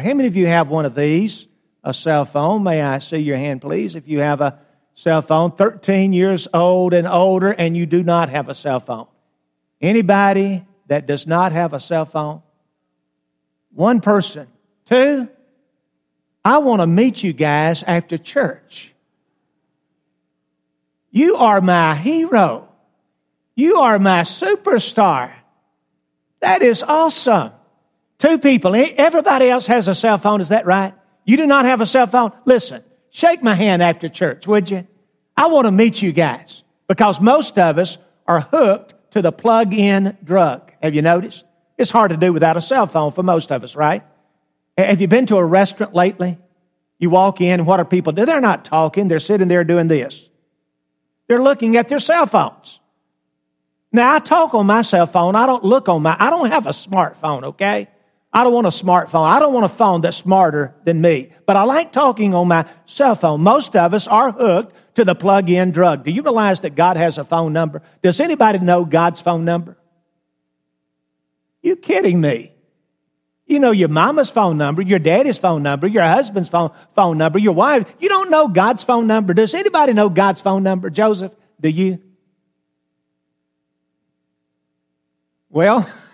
How many of you have one of these? A cell phone? May I see your hand, please? If you have a cell phone, 13 years old and older, and you do not have a cell phone. Anybody that does not have a cell phone? One person. Two, I want to meet you guys after church. You are my hero. You are my superstar. That is awesome. Two people. Everybody else has a cell phone. Is that right? You do not have a cell phone? Listen, shake my hand after church, would you? I want to meet you guys because most of us are hooked to the plug in drug. Have you noticed? It's hard to do without a cell phone for most of us, right? Have you been to a restaurant lately? You walk in, what are people doing? They're not talking, they're sitting there doing this. They're looking at their cell phones. Now, I talk on my cell phone. I don't look on my, I don't have a smartphone, okay? I don't want a smartphone. I don't want a phone that's smarter than me. But I like talking on my cell phone. Most of us are hooked to the plug in drug. Do you realize that God has a phone number? Does anybody know God's phone number? You kidding me? You know your mama's phone number, your daddy's phone number, your husband's phone, phone number, your wife. You don't know God's phone number. Does anybody know God's phone number? Joseph, do you? Well,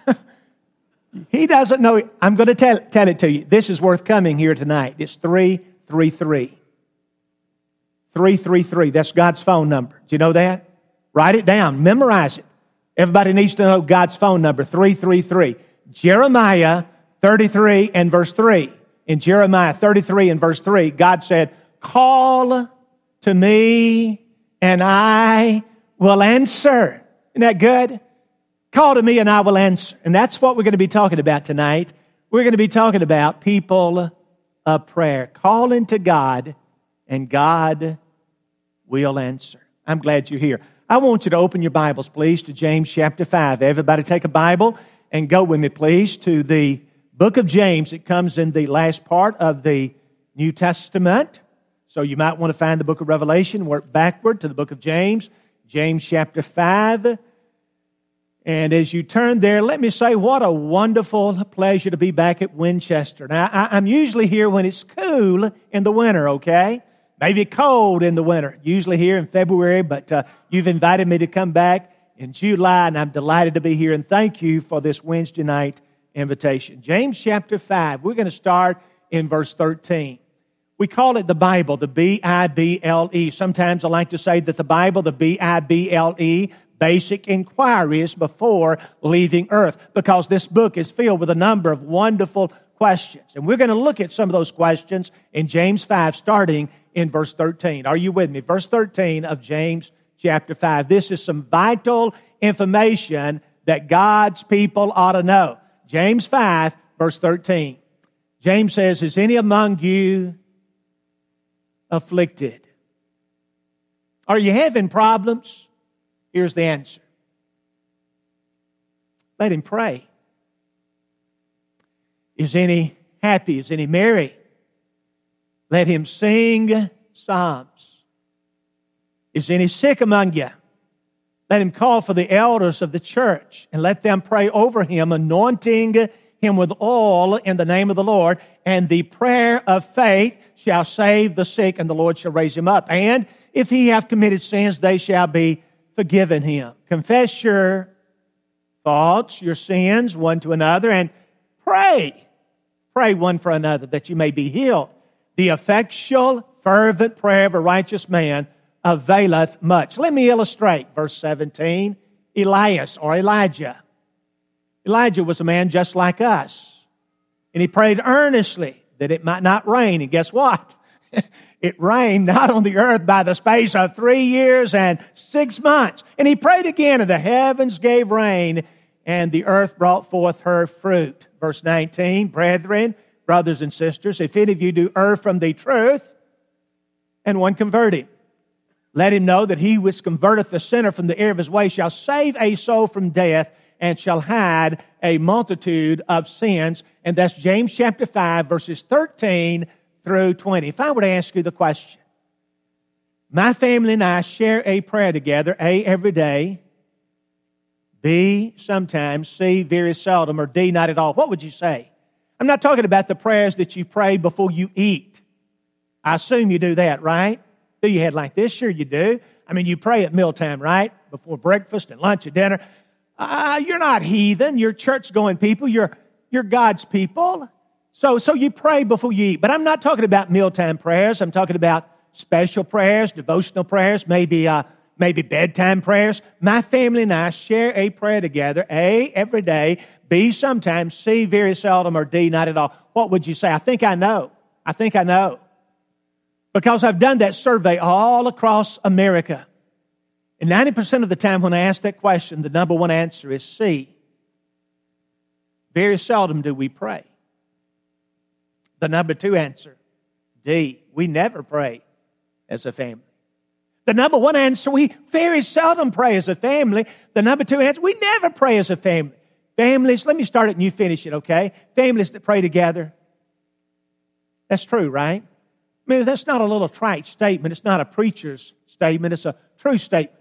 he doesn't know. I'm going to tell, tell it to you. This is worth coming here tonight. It's 333. 333. That's God's phone number. Do you know that? Write it down. Memorize it. Everybody needs to know God's phone number 333. Jeremiah 33 and verse 3. In Jeremiah 33 and verse 3, God said, Call to me and I will answer. Isn't that good? Call to me and I will answer. And that's what we're going to be talking about tonight. We're going to be talking about people of prayer, calling to God, and God will answer. I'm glad you're here. I want you to open your Bibles, please, to James chapter 5. Everybody take a Bible and go with me, please, to the book of James. It comes in the last part of the New Testament. So you might want to find the book of Revelation, work backward to the book of James, James chapter 5. And as you turn there, let me say what a wonderful pleasure to be back at Winchester. Now, I, am usually here when it's cool in the winter, okay? Maybe cold in the winter, usually here in February, but uh, you've invited me to come back in July, and I'm delighted to be here. And thank you for this Wednesday night invitation. James chapter 5, we're going to start in verse 13. We call it the Bible, the B I B L E. Sometimes I like to say that the Bible, the B I B L E, basic inquiries before leaving earth, because this book is filled with a number of wonderful questions. And we're going to look at some of those questions in James 5, starting in verse 13. Are you with me? Verse 13 of James chapter 5. This is some vital information that God's people ought to know. James 5, verse 13. James says, Is any among you afflicted? Are you having problems? Here's the answer. Let him pray. Is any happy? Is any merry? Let him sing psalms. Is any sick among you? Let him call for the elders of the church and let them pray over him, anointing him with oil in the name of the Lord. And the prayer of faith shall save the sick, and the Lord shall raise him up. And if he have committed sins, they shall be forgiven him. Confess your faults, your sins one to another, and pray. Pray one for another that you may be healed. The effectual, fervent prayer of a righteous man availeth much. Let me illustrate verse 17. Elias or Elijah. Elijah was a man just like us. And he prayed earnestly that it might not rain. And guess what? it rained not on the earth by the space of three years and six months. And he prayed again, and the heavens gave rain, and the earth brought forth her fruit. Verse 19, brethren, brothers and sisters, if any of you do err from the truth, and one convert him, let him know that he which converteth the sinner from the error of his way shall save a soul from death and shall hide a multitude of sins. And that's James chapter 5, verses 13 through 20. If I were to ask you the question, my family and I share a prayer together, A, every day, B, sometimes, C, very seldom, or D, not at all, what would you say? I'm not talking about the prayers that you pray before you eat. I assume you do that, right? Do you head like this? Sure you do. I mean, you pray at mealtime, right? Before breakfast and lunch and dinner. Uh, you're not heathen. You're church going people. You're, you're God's people. So, so you pray before you eat. But I'm not talking about mealtime prayers. I'm talking about special prayers, devotional prayers, maybe, uh, maybe bedtime prayers. My family and I share a prayer together. A, every day. B, sometimes. C, very seldom. Or D, not at all. What would you say? I think I know. I think I know. Because I've done that survey all across America. And 90% of the time when I ask that question, the number one answer is C. Very seldom do we pray. The number two answer, D. We never pray as a family. The number one answer, we very seldom pray as a family. The number two answer, we never pray as a family. Families, let me start it and you finish it, okay? Families that pray together. That's true, right? I mean, that's not a little trite statement. It's not a preacher's statement. It's a true statement.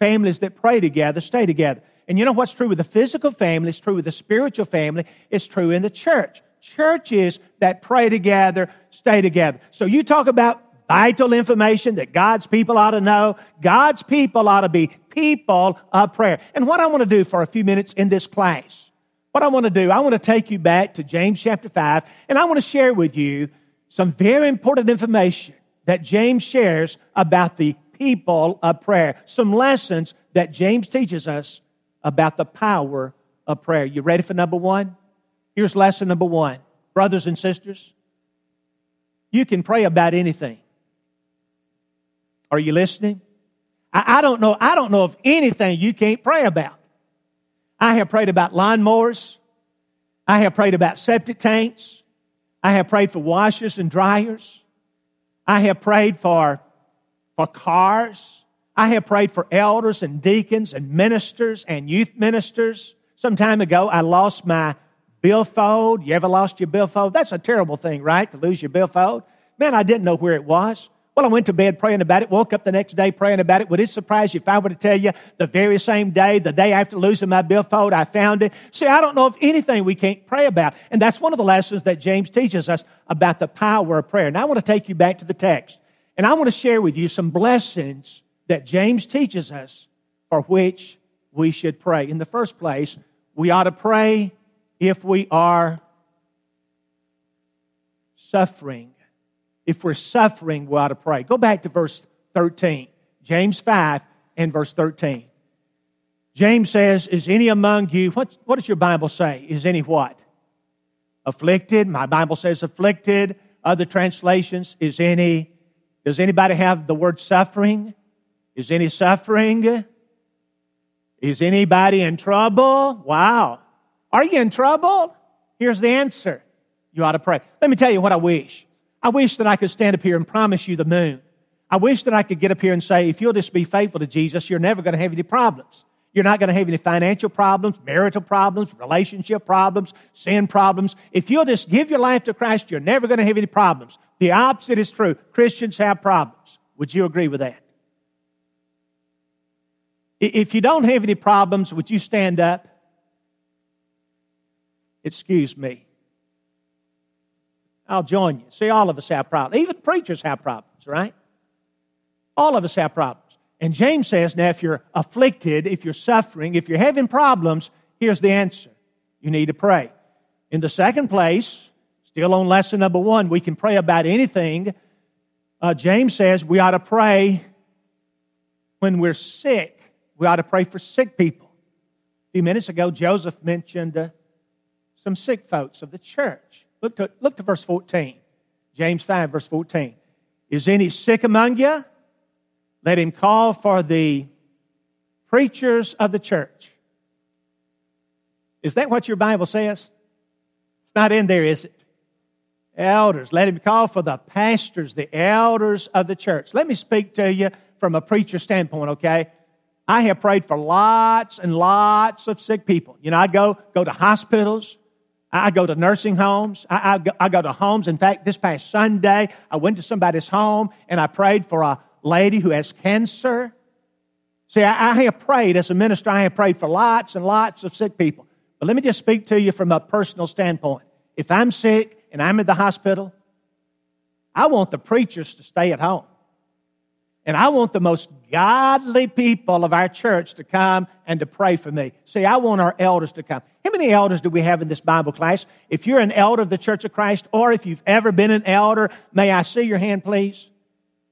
Families that pray together stay together. And you know what's true with the physical family? It's true with the spiritual family. It's true in the church. Churches that pray together stay together. So you talk about vital information that God's people ought to know. God's people ought to be people of prayer. And what I want to do for a few minutes in this class, what I want to do, I want to take you back to James chapter 5, and I want to share with you some very important information that James shares about the people of prayer. Some lessons that James teaches us about the power of prayer. You ready for number one? Here's lesson number one. Brothers and sisters, you can pray about anything. Are you listening? I, I, don't know. I don't know of anything you can't pray about. I have prayed about lawnmowers. I have prayed about septic tanks. I have prayed for washers and dryers. I have prayed for, for cars. I have prayed for elders and deacons and ministers and youth ministers. Some time ago, I lost my billfold. You ever lost your billfold? That's a terrible thing, right? To lose your billfold. Man, I didn't know where it was. Well, I went to bed praying about it, woke up the next day praying about it. Would it surprise you if I were to tell you the very same day, the day after losing my billfold, I found it? See, I don't know of anything we can't pray about. And that's one of the lessons that James teaches us about the power of prayer. Now, I want to take you back to the text. And I want to share with you some blessings that James teaches us for which we should pray. In the first place, we ought to pray if we are suffering if we're suffering, we ought to pray. Go back to verse 13, James 5 and verse 13. James says, Is any among you, what, what does your Bible say? Is any what? Afflicted. My Bible says afflicted. Other translations, is any, does anybody have the word suffering? Is any suffering? Is anybody in trouble? Wow. Are you in trouble? Here's the answer. You ought to pray. Let me tell you what I wish. I wish that I could stand up here and promise you the moon. I wish that I could get up here and say, if you'll just be faithful to Jesus, you're never going to have any problems. You're not going to have any financial problems, marital problems, relationship problems, sin problems. If you'll just give your life to Christ, you're never going to have any problems. The opposite is true. Christians have problems. Would you agree with that? If you don't have any problems, would you stand up? Excuse me. I'll join you. See, all of us have problems. Even preachers have problems, right? All of us have problems. And James says, now, if you're afflicted, if you're suffering, if you're having problems, here's the answer. You need to pray. In the second place, still on lesson number one, we can pray about anything. Uh, James says we ought to pray when we're sick. We ought to pray for sick people. A few minutes ago, Joseph mentioned uh, some sick folks of the church. Look to, look to verse 14. James 5, verse 14. Is any sick among you? Let him call for the preachers of the church. Is that what your Bible says? It's not in there, is it? Elders. Let him call for the pastors, the elders of the church. Let me speak to you from a preacher standpoint, okay? I have prayed for lots and lots of sick people. You know, I go, go to hospitals, I go to nursing homes. I, I, go, I, go, to homes. In fact, this past Sunday, I went to somebody's home and I prayed for a lady who has cancer. See, I, I have prayed as a minister, I have prayed for lots and lots of sick people. But let me just speak to you from a personal standpoint. If I'm sick and I'm at the hospital, I want the preachers to stay at home. And I want the most godly people of our church to come and to pray for me. See, I want our elders to come. How many elders do we have in this Bible class? If you're an elder of the Church of Christ, or if you've ever been an elder, may I see your hand, please?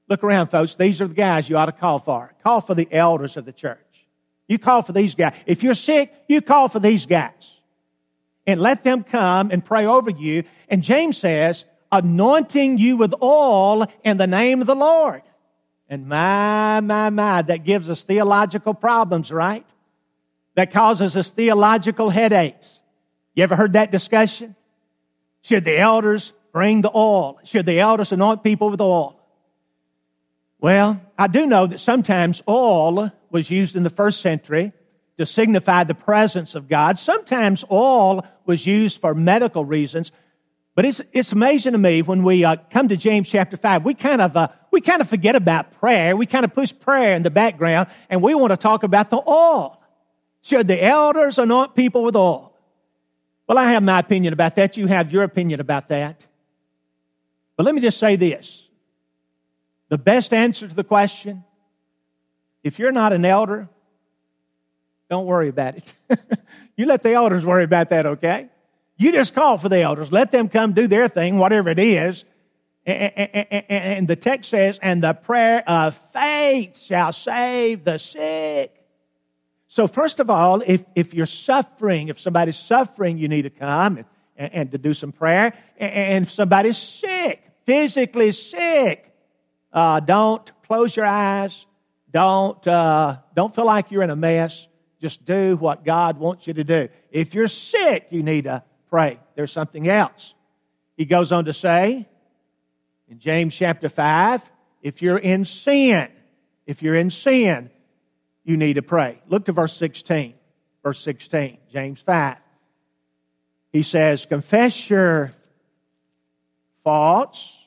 Look around, folks. These are the guys you ought to call for. Call for the elders of the church. You call for these guys. If you're sick, you call for these guys. And let them come and pray over you. And James says, anointing you with oil in the name of the Lord. And my, my, my, that gives us theological problems, right? That causes us theological headaches. You ever heard that discussion? Should the elders bring the oil? Should the elders anoint people with oil? Well, I do know that sometimes oil was used in the first century to signify the presence of God. Sometimes oil was used for medical reasons. But it's, it's amazing to me when we uh, come to James chapter 5, we kind of, uh, we kind of forget about prayer. We kind of push prayer in the background and we want to talk about the oil. Should the elders anoint people with oil? Well, I have my opinion about that. You have your opinion about that. But let me just say this. The best answer to the question, if you're not an elder, don't worry about it. you let the elders worry about that, okay? You just call for the elders. Let them come do their thing, whatever it is. And the text says, and the prayer of faith shall save the sick. So, first of all, if, if you're suffering, if somebody's suffering, you need to come and, and to do some prayer. And if somebody's sick, physically sick, uh, don't close your eyes. Don't, uh, don't feel like you're in a mess. Just do what God wants you to do. If you're sick, you need to pray. There's something else. He goes on to say in James chapter 5 if you're in sin, if you're in sin, you need to pray. Look to verse 16. Verse 16, James 5. He says, Confess your faults,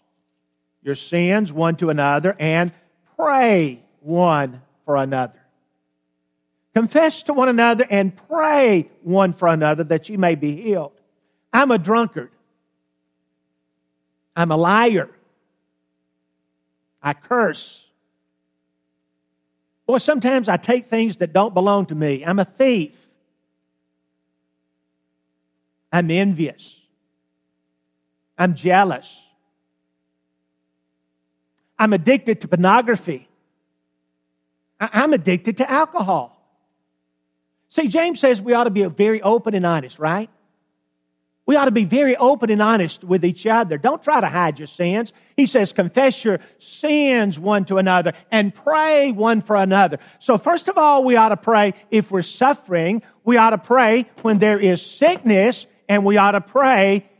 your sins one to another, and pray one for another. Confess to one another and pray one for another that you may be healed. I'm a drunkard. I'm a liar. I curse. Boy, sometimes I take things that don't belong to me. I'm a thief. I'm envious. I'm jealous. I'm addicted to pornography. I'm addicted to alcohol. See, James says we ought to be very open and honest, right? We ought to be very open and honest with each other. Don't try to hide your sins. He says, confess your sins one to another and pray one for another. So first of all, we ought to pray if we're suffering. We ought to pray when there is sickness and we ought to pray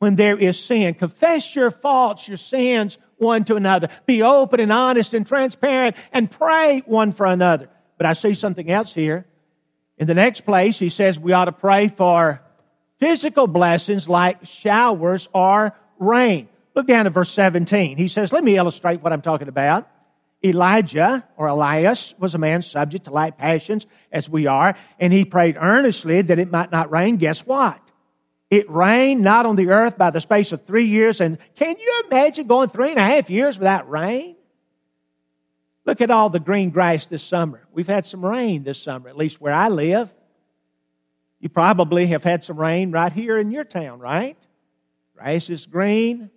when there is sin. Confess your faults, your sins one to another. Be open and honest and transparent and pray one for another. But I see something else here. In the next place, he says we ought to pray for physical blessings like showers or rain. Look down at verse 17. He says, Let me illustrate what I'm talking about. Elijah or Elias was a man subject to light passions as we are, and he prayed earnestly that it might not rain. Guess what? It rained not on the earth by the space of three years. And can you imagine going three and a half years without rain? Look at all the green grass this summer. We've had some rain this summer, at least where I live. You probably have had some rain right here in your town, right? Grass is green.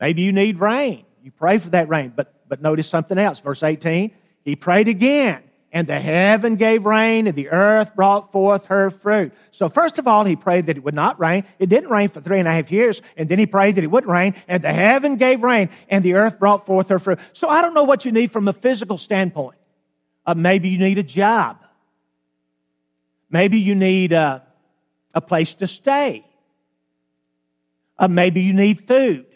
Maybe you need rain. You pray for that rain. But, but notice something else. Verse 18, he prayed again, and the heaven gave rain, and the earth brought forth her fruit. So, first of all, he prayed that it would not rain. It didn't rain for three and a half years, and then he prayed that it would rain, and the heaven gave rain, and the earth brought forth her fruit. So, I don't know what you need from a physical standpoint. Uh, maybe you need a job. Maybe you need a, a place to stay. Uh, maybe you need food.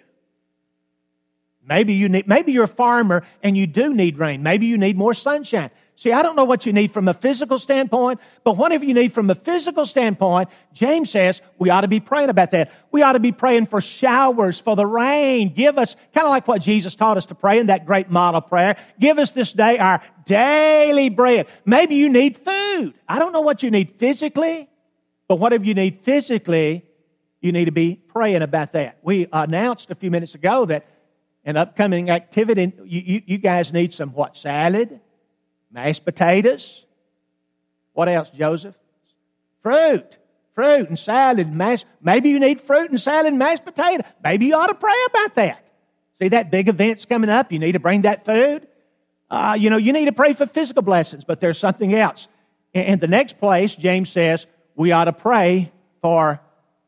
Maybe you need, maybe you're a farmer and you do need rain. Maybe you need more sunshine. See, I don't know what you need from a physical standpoint, but whatever you need from a physical standpoint, James says we ought to be praying about that. We ought to be praying for showers, for the rain. Give us, kind of like what Jesus taught us to pray in that great model prayer. Give us this day our daily bread. Maybe you need food. I don't know what you need physically, but whatever you need physically, you need to be praying about that. We announced a few minutes ago that an upcoming activity, you, you, you guys need some what? Salad, mashed potatoes. What else, Joseph? Fruit. Fruit and salad mashed. Maybe you need fruit and salad and mashed potato. Maybe you ought to pray about that. See that big event's coming up. You need to bring that food. Uh, you know, you need to pray for physical blessings, but there's something else. In the next place, James says we ought to pray for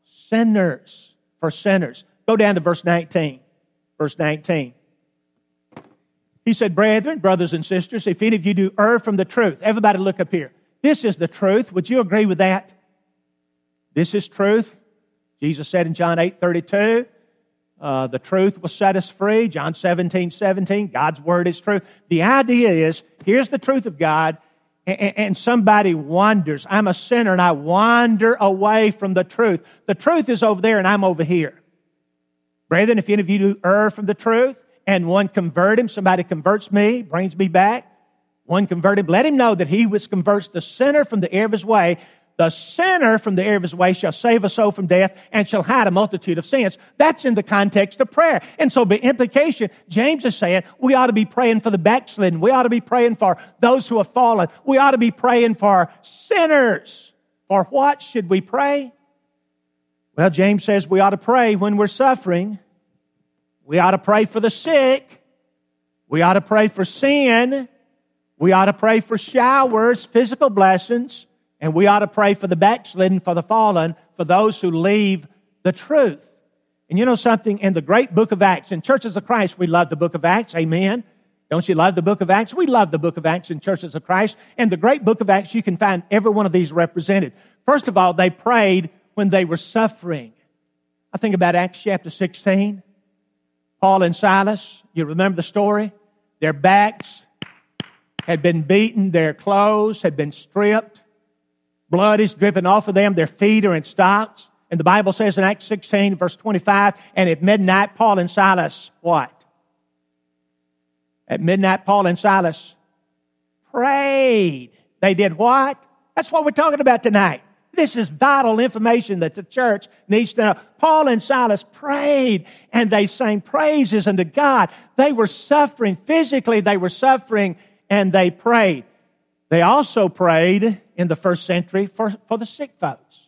sinners. For sinners. Go down to verse 19. Verse 19. He said, Brethren, brothers and sisters, if any of you do err from the truth, everybody look up here. This is the truth. Would you agree with that? This is truth. Jesus said in John 8 32, uh, the truth will set us free. John 17 17, God's word is truth. The idea is here's the truth of God, and, and somebody wanders. I'm a sinner and I wander away from the truth. The truth is over there and I'm over here. Brethren, if any of you do err from the truth and one convert him, somebody converts me, brings me back, one convert him. let him know that he which converts the sinner from the error of his way, the sinner from the error of his way shall save a soul from death and shall hide a multitude of sins. That's in the context of prayer. And so by implication, James is saying we ought to be praying for the backslidden. We ought to be praying for those who have fallen. We ought to be praying for sinners. For what should we pray? Well, James says we ought to pray when we're suffering. We ought to pray for the sick. We ought to pray for sin. We ought to pray for showers, physical blessings. And we ought to pray for the backslidden, for the fallen, for those who leave the truth. And you know something? In the great book of Acts, in Churches of Christ, we love the book of Acts. Amen. Don't you love the book of Acts? We love the book of Acts in Churches of Christ. And the great book of Acts, you can find every one of these represented. First of all, they prayed when they were suffering. I think about Acts chapter 16. Paul and Silas, you remember the story? Their backs had been beaten, their clothes had been stripped, blood is dripping off of them, their feet are in stocks. And the Bible says in Acts 16, verse 25, and at midnight, Paul and Silas, what? At midnight, Paul and Silas prayed. They did what? That's what we're talking about tonight. This is vital information that the church needs to know. Paul and Silas prayed and they sang praises unto God. They were suffering physically, they were suffering and they prayed. They also prayed in the first century for, for the sick folks.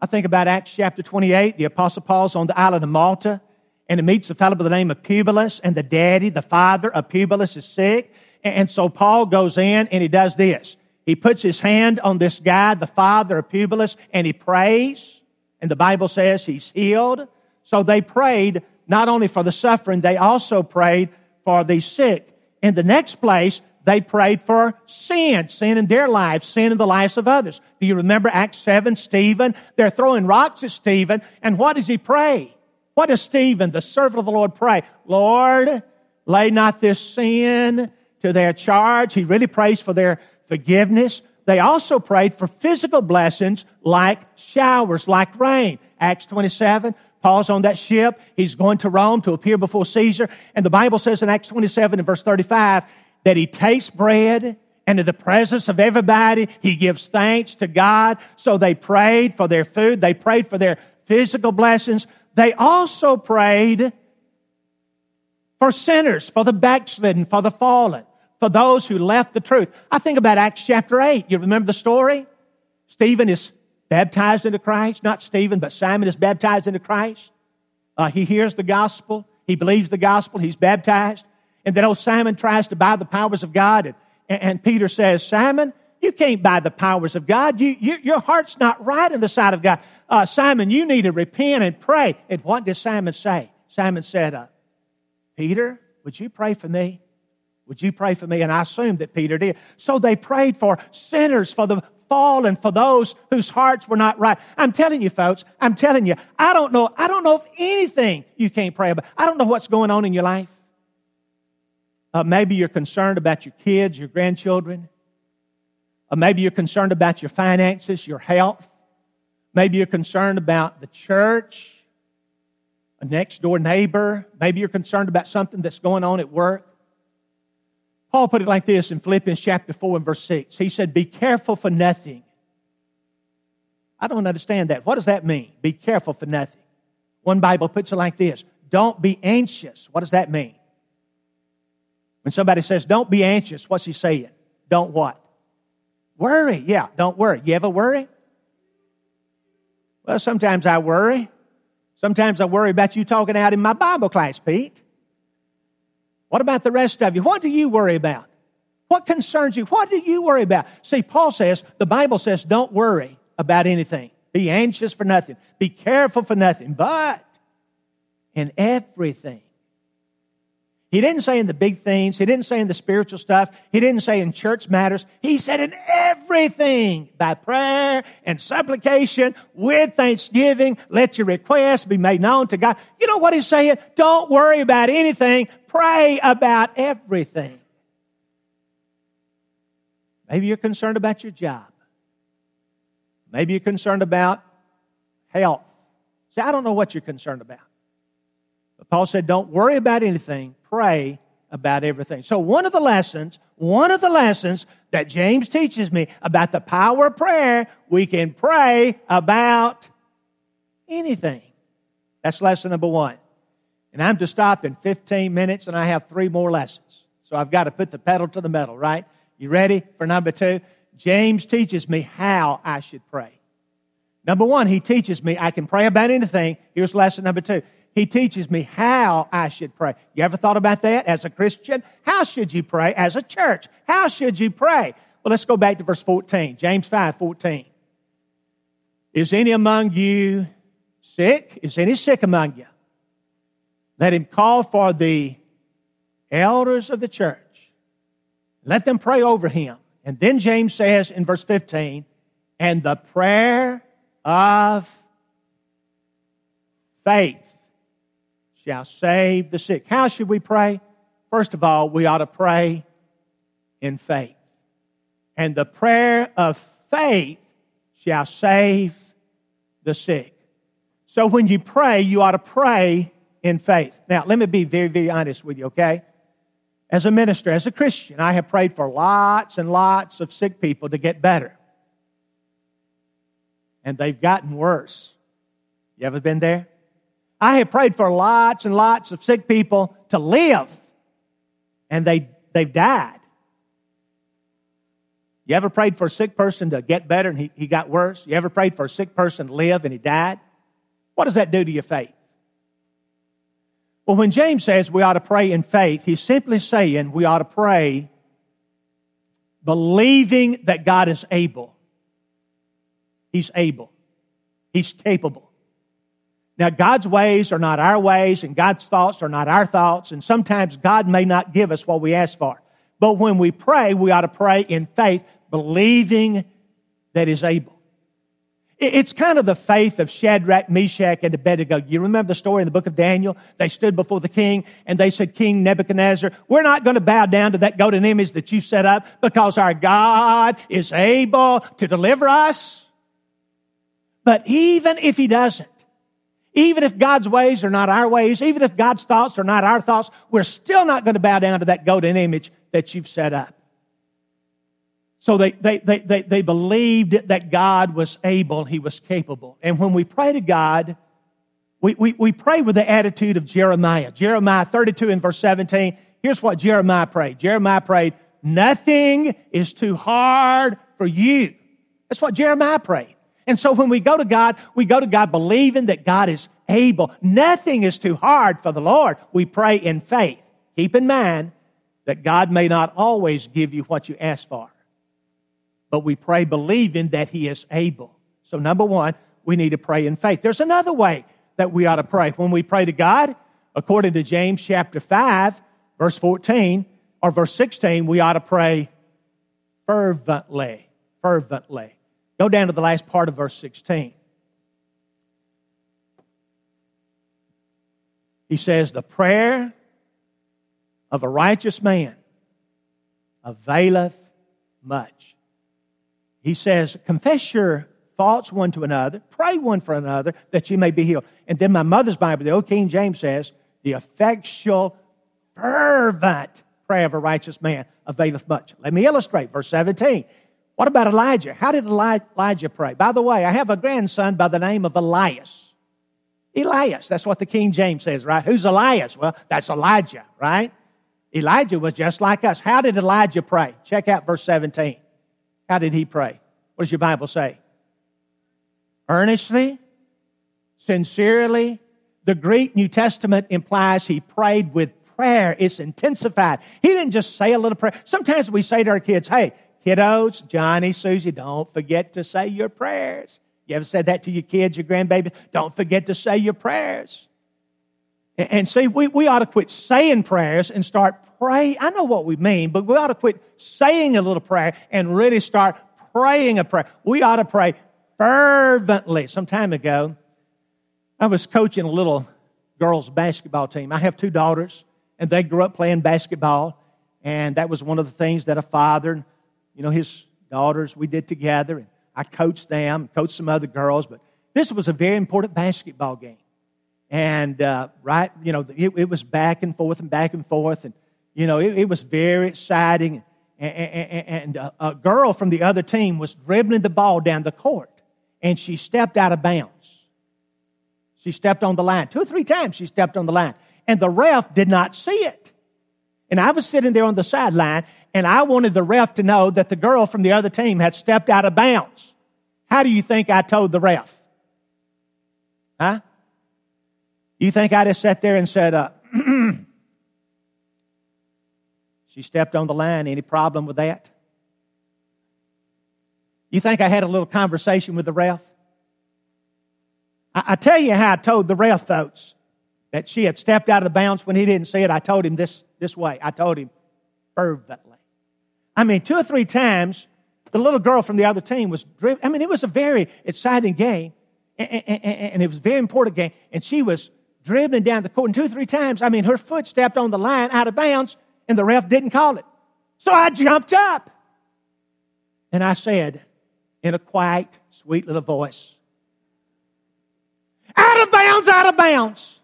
I think about Acts chapter 28. The Apostle Paul's on the island of Malta and he meets a fellow by the name of Publius and the daddy, the father of Publius is sick. And so Paul goes in and he does this. He puts his hand on this guy, the father of Publius, and he prays. And the Bible says he's healed. So they prayed not only for the suffering, they also prayed for the sick. In the next place, they prayed for sin, sin in their lives, sin in the lives of others. Do you remember Acts 7, Stephen? They're throwing rocks at Stephen, and what does he pray? What does Stephen, the servant of the Lord, pray? Lord, lay not this sin to their charge. He really prays for their forgiveness. They also prayed for physical blessings like showers, like rain. Acts 27, Paul's on that ship. He's going to Rome to appear before Caesar. And the Bible says in Acts 27 and verse 35 that he takes bread and in the presence of everybody, he gives thanks to God. So they prayed for their food. They prayed for their physical blessings. They also prayed for sinners, for the backslidden, for the fallen for those who left the truth. I think about Acts chapter 8. You remember the story? Stephen is baptized into Christ. Not Stephen, but Simon is baptized into Christ. Uh, he hears the gospel. He believes the gospel. He's baptized. And then old Simon tries to buy the powers of God. And, and Peter says, Simon, you can't buy the powers of God. You, you, your heart's not right in the sight of God. Uh, Simon, you need to repent and pray. And what did Simon say? Simon said, uh, Peter, would you pray for me? Would you pray for me? And I assume that Peter did. So they prayed for sinners, for the fallen, for those whose hearts were not right. I'm telling you, folks, I'm telling you, I don't know, I don't know of anything you can't pray about. I don't know what's going on in your life. Uh, maybe you're concerned about your kids, your grandchildren. Uh, maybe you're concerned about your finances, your health. Maybe you're concerned about the church, a next door neighbor. Maybe you're concerned about something that's going on at work. Paul put it like this in Philippians chapter 4 and verse 6. He said, Be careful for nothing, I don't understand that. What does that mean? Be careful for nothing. One Bible puts it like this Don't be anxious. What does that mean? When somebody says, Don't be anxious, what's he saying? Don't what? Worry. Yeah, don't worry. You ever worry? Well, sometimes I worry. Sometimes I worry about you talking out in my Bible class, Pete. What about the rest of you? What do you worry about? What concerns you? What do you worry about? See, Paul says, the Bible says, don't worry about anything. Be anxious for nothing. Be careful for nothing. But in everything, he didn't say in the big things. He didn't say in the spiritual stuff. He didn't say in church matters. He said in everything by prayer and supplication with thanksgiving. Let your requests be made known to God. You know what he's saying? Don't worry about anything. Pray about everything. Maybe you're concerned about your job. Maybe you're concerned about health. See, I don't know what you're concerned about. But Paul said, don't worry about anything, pray about everything. So, one of the lessons, one of the lessons that James teaches me about the power of prayer, we can pray about anything. That's lesson number one. And I'm to stop in 15 minutes, and I have three more lessons. So, I've got to put the pedal to the metal, right? You ready for number two? James teaches me how I should pray. Number one, he teaches me I can pray about anything. Here's lesson number two. He teaches me how I should pray. You ever thought about that as a Christian? How should you pray as a church? How should you pray? Well, let's go back to verse 14, James 5 14. Is any among you sick? Is any sick among you? Let him call for the elders of the church. Let them pray over him. And then James says in verse 15, and the prayer of faith shall save the sick. How should we pray? First of all, we ought to pray in faith. And the prayer of faith shall save the sick. So when you pray, you ought to pray in faith. Now, let me be very, very honest with you, okay? As a minister, as a Christian, I have prayed for lots and lots of sick people to get better. And they've gotten worse. You ever been there? I have prayed for lots and lots of sick people to live, and they, they've died. You ever prayed for a sick person to get better and he, he got worse? You ever prayed for a sick person to live and he died? What does that do to your faith? Well, when James says we ought to pray in faith, he's simply saying we ought to pray believing that God is able. He's able. He's capable. Now, God's ways are not our ways, and God's thoughts are not our thoughts, and sometimes God may not give us what we ask for. But when we pray, we ought to pray in faith, believing that He's able. It's kind of the faith of Shadrach, Meshach, and Abednego. You remember the story in the book of Daniel? They stood before the king and they said, King Nebuchadnezzar, we're not going to bow down to that golden image that you set up because our God is able to deliver us. But even if he doesn't, even if God's ways are not our ways, even if God's thoughts are not our thoughts, we're still not going to bow down to that golden image that you've set up. So they, they, they, they, they believed that God was able, He was capable. And when we pray to God, we, we, we pray with the attitude of Jeremiah. Jeremiah 32 and verse 17. Here's what Jeremiah prayed. Jeremiah prayed, Nothing is too hard for you. That's what Jeremiah prayed. And so when we go to God, we go to God believing that God is able. Nothing is too hard for the Lord. We pray in faith. Keep in mind that God may not always give you what you ask for, but we pray believing that He is able. So, number one, we need to pray in faith. There's another way that we ought to pray. When we pray to God, according to James chapter 5, verse 14 or verse 16, we ought to pray fervently. Fervently. Go down to the last part of verse 16. He says, The prayer of a righteous man availeth much. He says, Confess your faults one to another, pray one for another, that you may be healed. And then my mother's Bible, the Old King James says, The effectual, fervent prayer of a righteous man availeth much. Let me illustrate. Verse 17. What about Elijah? How did Elijah pray? By the way, I have a grandson by the name of Elias. Elias, that's what the King James says, right? Who's Elias? Well, that's Elijah, right? Elijah was just like us. How did Elijah pray? Check out verse 17. How did he pray? What does your Bible say? Earnestly, sincerely. The Greek New Testament implies he prayed with prayer. It's intensified. He didn't just say a little prayer. Sometimes we say to our kids, hey, Kiddos, Johnny, Susie, don't forget to say your prayers. You ever said that to your kids, your grandbabies? Don't forget to say your prayers. And, see, we, we ought to quit saying prayers and start praying. I know what we mean, but we ought to quit saying a little prayer and really start praying a prayer. We ought to pray fervently. Some time ago, I was coaching a little girls' basketball team. I have two daughters, and they grew up playing basketball. And that was one of the things that a father you know, his daughters, we did together. And I coached them, coached some other girls, but this was a very important basketball game. And, uh, right, you know, it, it, was back and forth and back and forth. And, you know, it, it was very exciting. And, and, and a, a girl from the other team was dribbling the ball down the court. And she stepped out of bounds. She stepped on the line. Two or three times she stepped on the line. And the ref did not see it. And I was sitting there on the sideline, and I wanted the ref to know that the girl from the other team had stepped out of bounds. How do you think I told the ref? Huh? You think I just sat there and said, uh, she stepped on the line, any problem with that? You think I had a little conversation with the ref? I, I tell you how I told the ref, folks, that she had stepped out of the bounds when he didn't see it. I told him this, this way. I told him. I mean, two or three times, the little girl from the other team was driven. I mean, it was a very exciting game, and, and, and, it was a very important game. And she was dribbling down the court, and two or three times, I mean, her foot stepped on the line out of bounds, and the ref didn't call it. So I jumped up, and I said, in a quiet, sweet little voice, out of bounds, out of bounds.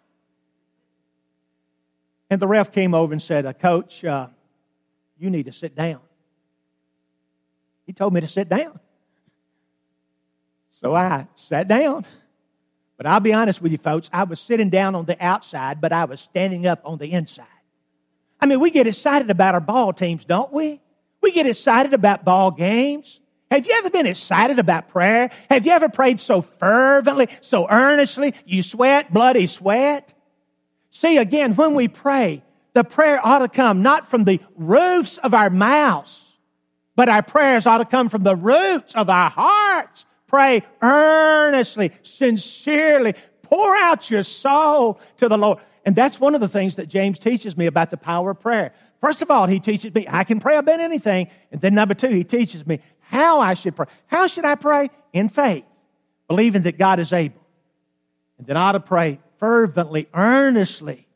And the ref came over and said, uh, Coach, uh, you need to sit down. He told me to sit down. So I sat down. But I'll be honest with you, folks, I was sitting down on the outside, but I was standing up on the inside. I mean, we get excited about our ball teams, don't we? We get excited about ball games. Have you ever been excited about prayer? Have you ever prayed so fervently, so earnestly, you sweat bloody sweat? See, again, when we pray, the prayer ought to come not from the roofs of our mouths, but our prayers ought to come from the roots of our hearts. Pray earnestly, sincerely. Pour out your soul to the Lord. And that's one of the things that James teaches me about the power of prayer. First of all, he teaches me I can pray about anything. And then number two, he teaches me how I should pray. How should I pray? In faith, believing that God is able. And then I ought to pray fervently, earnestly.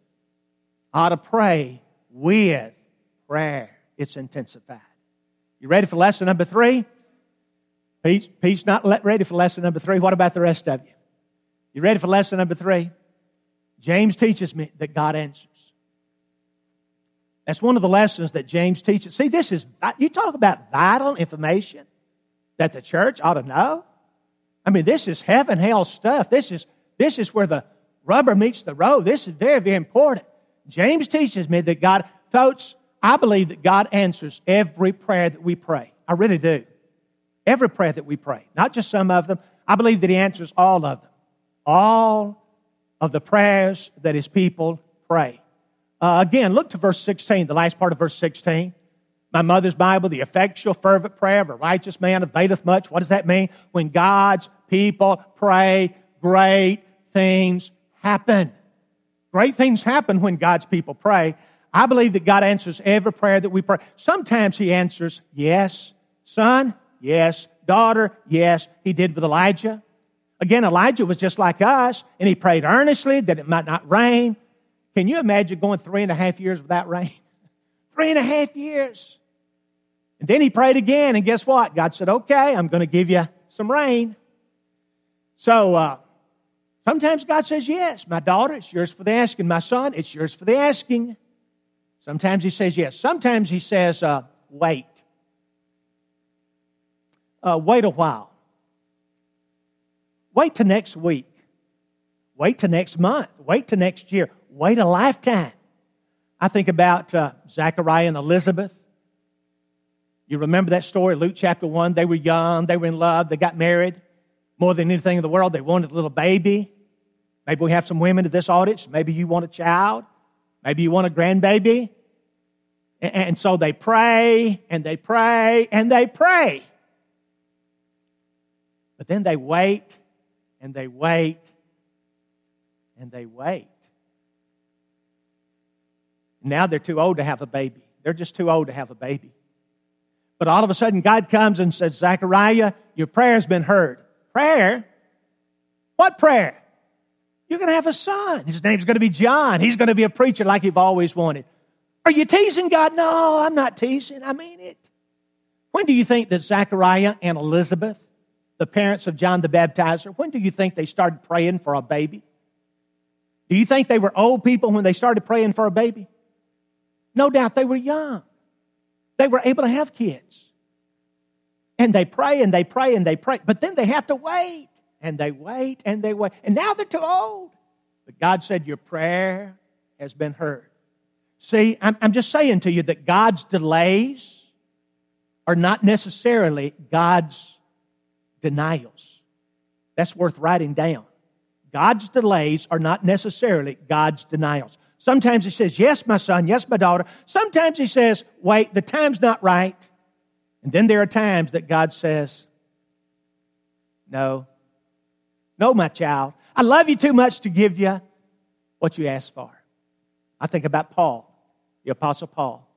I ought to pray with prayer. It's intensified. You ready for lesson number three? Peace, Pete's not ready for lesson number three. What about the rest of you? You ready for lesson number three? James teaches me that God answers. That's one of the lessons that James teaches. See, this is, you talk about vital information that the church ought to know. I mean, this is heaven, hell stuff. This is, this is where the rubber meets the road. This is very, very important. James teaches me that God, folks, I believe that God answers every prayer that we pray. I really do. Every prayer that we pray, not just some of them. I believe that He answers all of them. All of the prayers that His people pray. Uh, again, look to verse 16, the last part of verse 16. My mother's Bible, the effectual, fervent prayer of a righteous man availeth much. What does that mean? When God's people pray, great things happen. Great things happen when God's people pray. I believe that God answers every prayer that we pray. Sometimes He answers, yes. Son, yes. Daughter, yes. He did with Elijah. Again, Elijah was just like us, and he prayed earnestly that it might not rain. Can you imagine going three and a half years without rain? three and a half years. And then he prayed again, and guess what? God said, okay, I'm going to give you some rain. So, uh, sometimes God says, yes, my daughter, it's yours for the asking. My son, it's yours for the asking. Sometimes he says yes. Sometimes he says, uh, wait. uh, wait a while. Wait till next week. Wait till next month. Wait till next year. Wait a lifetime. I think about uh, Zachariah and Elizabeth. You remember that story, Luke chapter 1? They were young, they were in love, they got married. More than anything in the world, they wanted a little baby. Maybe we have some women in this audience. Maybe you want a child. Maybe you want a grandbaby. And so they pray and they pray and they pray. But then they wait and they wait and they wait. Now they're too old to have a baby. They're just too old to have a baby. But all of a sudden, God comes and says, Zechariah, your prayer has been heard. Prayer? What prayer? You're going to have a son. His name's going to be John. He's going to be a preacher like you've always wanted. Are you teasing God? No, I'm not teasing. I mean it. When do you think that Zechariah and Elizabeth, the parents of John the Baptizer, when do you think they started praying for a baby? Do you think they were old people when they started praying for a baby? No doubt they were young. They were able to have kids. And they pray and they pray and they pray, but then they have to wait and they wait and they wait. And now they're too old. But God said, Your prayer has been heard. See, I'm, I'm just saying to you that God's delays are not necessarily God's denials. That's worth writing down. God's delays are not necessarily God's denials. Sometimes He says, Yes, my son, yes, my daughter. Sometimes He says, Wait, the time's not right. And then there are times that God says, No, no, my child. I love you too much to give you what you asked for. I think about Paul, the Apostle Paul.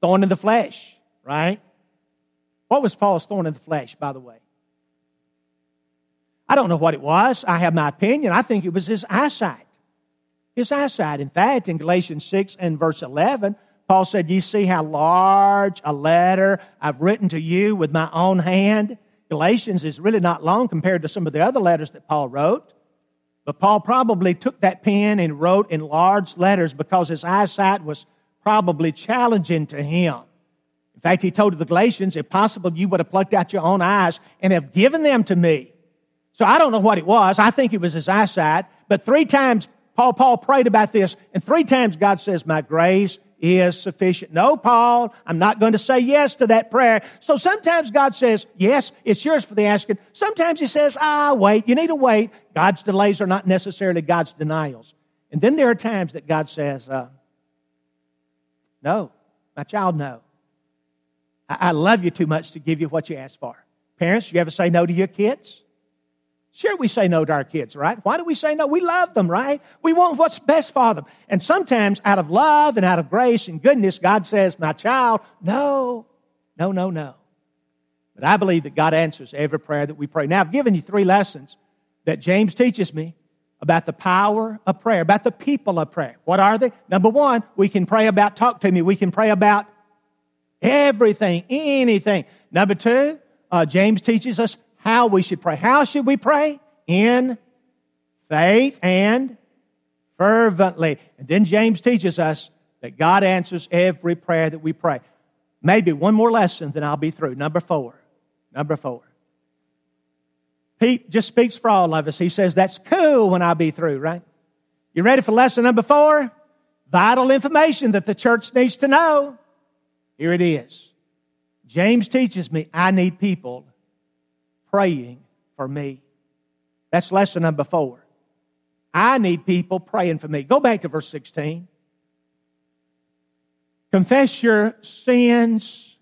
Thorn in the flesh, right? What was Paul's thorn in the flesh, by the way? I don't know what it was. I have my opinion. I think it was his eyesight. His eyesight. In fact, in Galatians 6 and verse 11, Paul said, You see how large a letter I've written to you with my own hand? Galatians is really not long compared to some of the other letters that Paul wrote. But Paul probably took that pen and wrote in large letters because his eyesight was probably challenging to him. In fact, he told the Galatians, if possible, you would have plucked out your own eyes and have given them to me. So I don't know what it was. I think it was his eyesight. But three times Paul, Paul prayed about this, and three times God says, My grace is sufficient. No, Paul, I'm not going to say yes to that prayer. So sometimes God says, yes, it's yours for the asking. Sometimes He says, ah, wait, you need to wait. God's delays are not necessarily God's denials. And then there are times that God says, uh, no, my child, no. I-, I love you too much to give you what you ask for. Parents, you ever say no to your kids? Sure, we say no to our kids, right? Why do we say no? We love them, right? We want what's best for them. And sometimes, out of love and out of grace and goodness, God says, My child, no, no, no, no. But I believe that God answers every prayer that we pray. Now, I've given you three lessons that James teaches me about the power of prayer, about the people of prayer. What are they? Number one, we can pray about, talk to me, we can pray about everything, anything. Number two, uh, James teaches us how we should pray. How should we pray? In faith and fervently. And then James teaches us that God answers every prayer that we pray. Maybe one more lesson, then I'll be through. Number four. Number four. Pete just speaks for all of us. He says, That's cool when I'll be through, right? You ready for lesson number four? Vital information that the church needs to know. Here it is. James teaches me I need people praying for me. That's lesson number four. I need people praying for me. Go back to verse 16. Confess your sins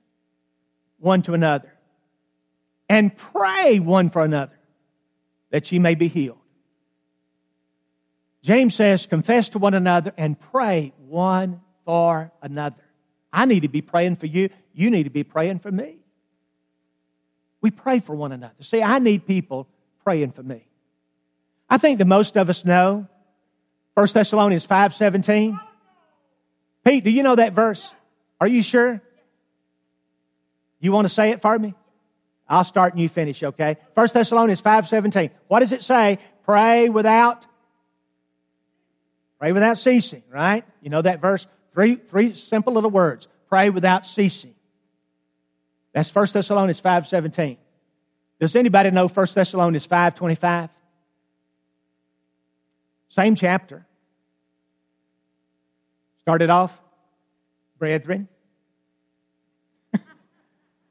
one to another and pray one for another that ye may be healed. James says, confess to one another and pray one for another. I need to be praying for you. You need to be praying for me. We pray for one another. See, I need people praying for me. I think that most of us know 1 Thessalonians 5:17. Pete, do you know that verse? Are you sure? You want to say it for me? I'll start and you finish, okay? 1 Thessalonians 5:17. What does it say? Pray without pray without ceasing, right? You know that verse? Three three simple little words. Pray without ceasing. That's 1 Thessalonians 5.17. Does anybody know 1 Thessalonians 5.25? Same chapter. Started off, brethren.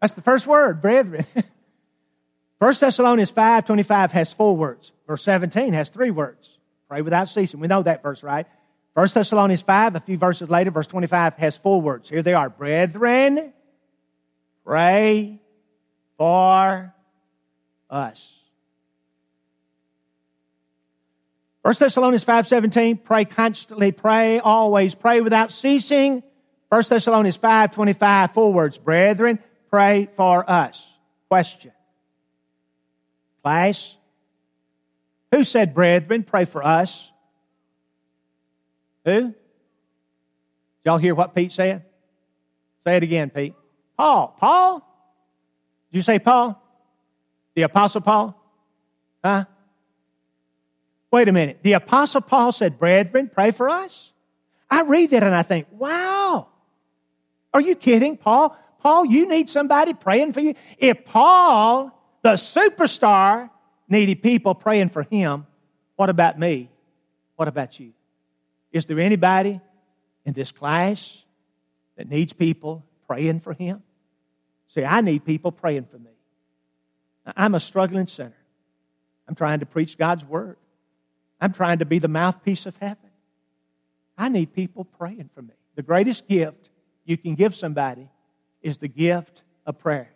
That's the first word, brethren. 1 Thessalonians 5.25 has four words. Verse 17 has three words. Pray without ceasing. We know that verse, right? 1 Thessalonians 5, a few verses later, verse 25 has four words. Here they are. Brethren, pray for us. 1 Thessalonians 5.17, pray constantly, pray always, pray without ceasing. 1 Thessalonians 5.25, four words. Brethren, pray for us. Question. Class, who said, brethren, pray for us? Who? Did y'all hear what Pete said? Say it again, Pete. Paul. Paul? Did you say Paul? The Apostle Paul? Huh? Wait a minute. The Apostle Paul said, Brethren, pray for us? I read that and I think, wow. Are you kidding, Paul? Paul, you need somebody praying for you? If Paul, the superstar, needed people praying for him, what about me? What about you? Is there anybody in this class that needs people praying for him? See, I need people praying for me. I'm a struggling sinner. I'm trying to preach God's word. I'm trying to be the mouthpiece of heaven. I need people praying for me. The greatest gift you can give somebody is the gift of prayer.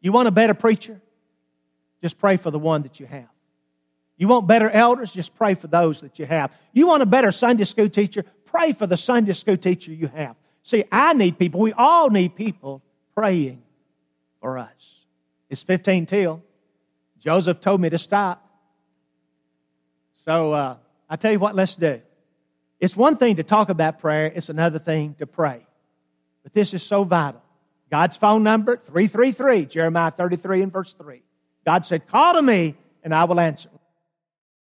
You want a better preacher? Just pray for the one that you have. You want better elders? Just pray for those that you have. You want a better Sunday school teacher? Pray for the Sunday school teacher you have. See, I need people. We all need people praying for us. It's 15 till. Joseph told me to stop. So uh, I tell you what, let's do. It's one thing to talk about prayer, it's another thing to pray. But this is so vital. God's phone number, 333, Jeremiah 33 and verse 3. God said, Call to me and I will answer.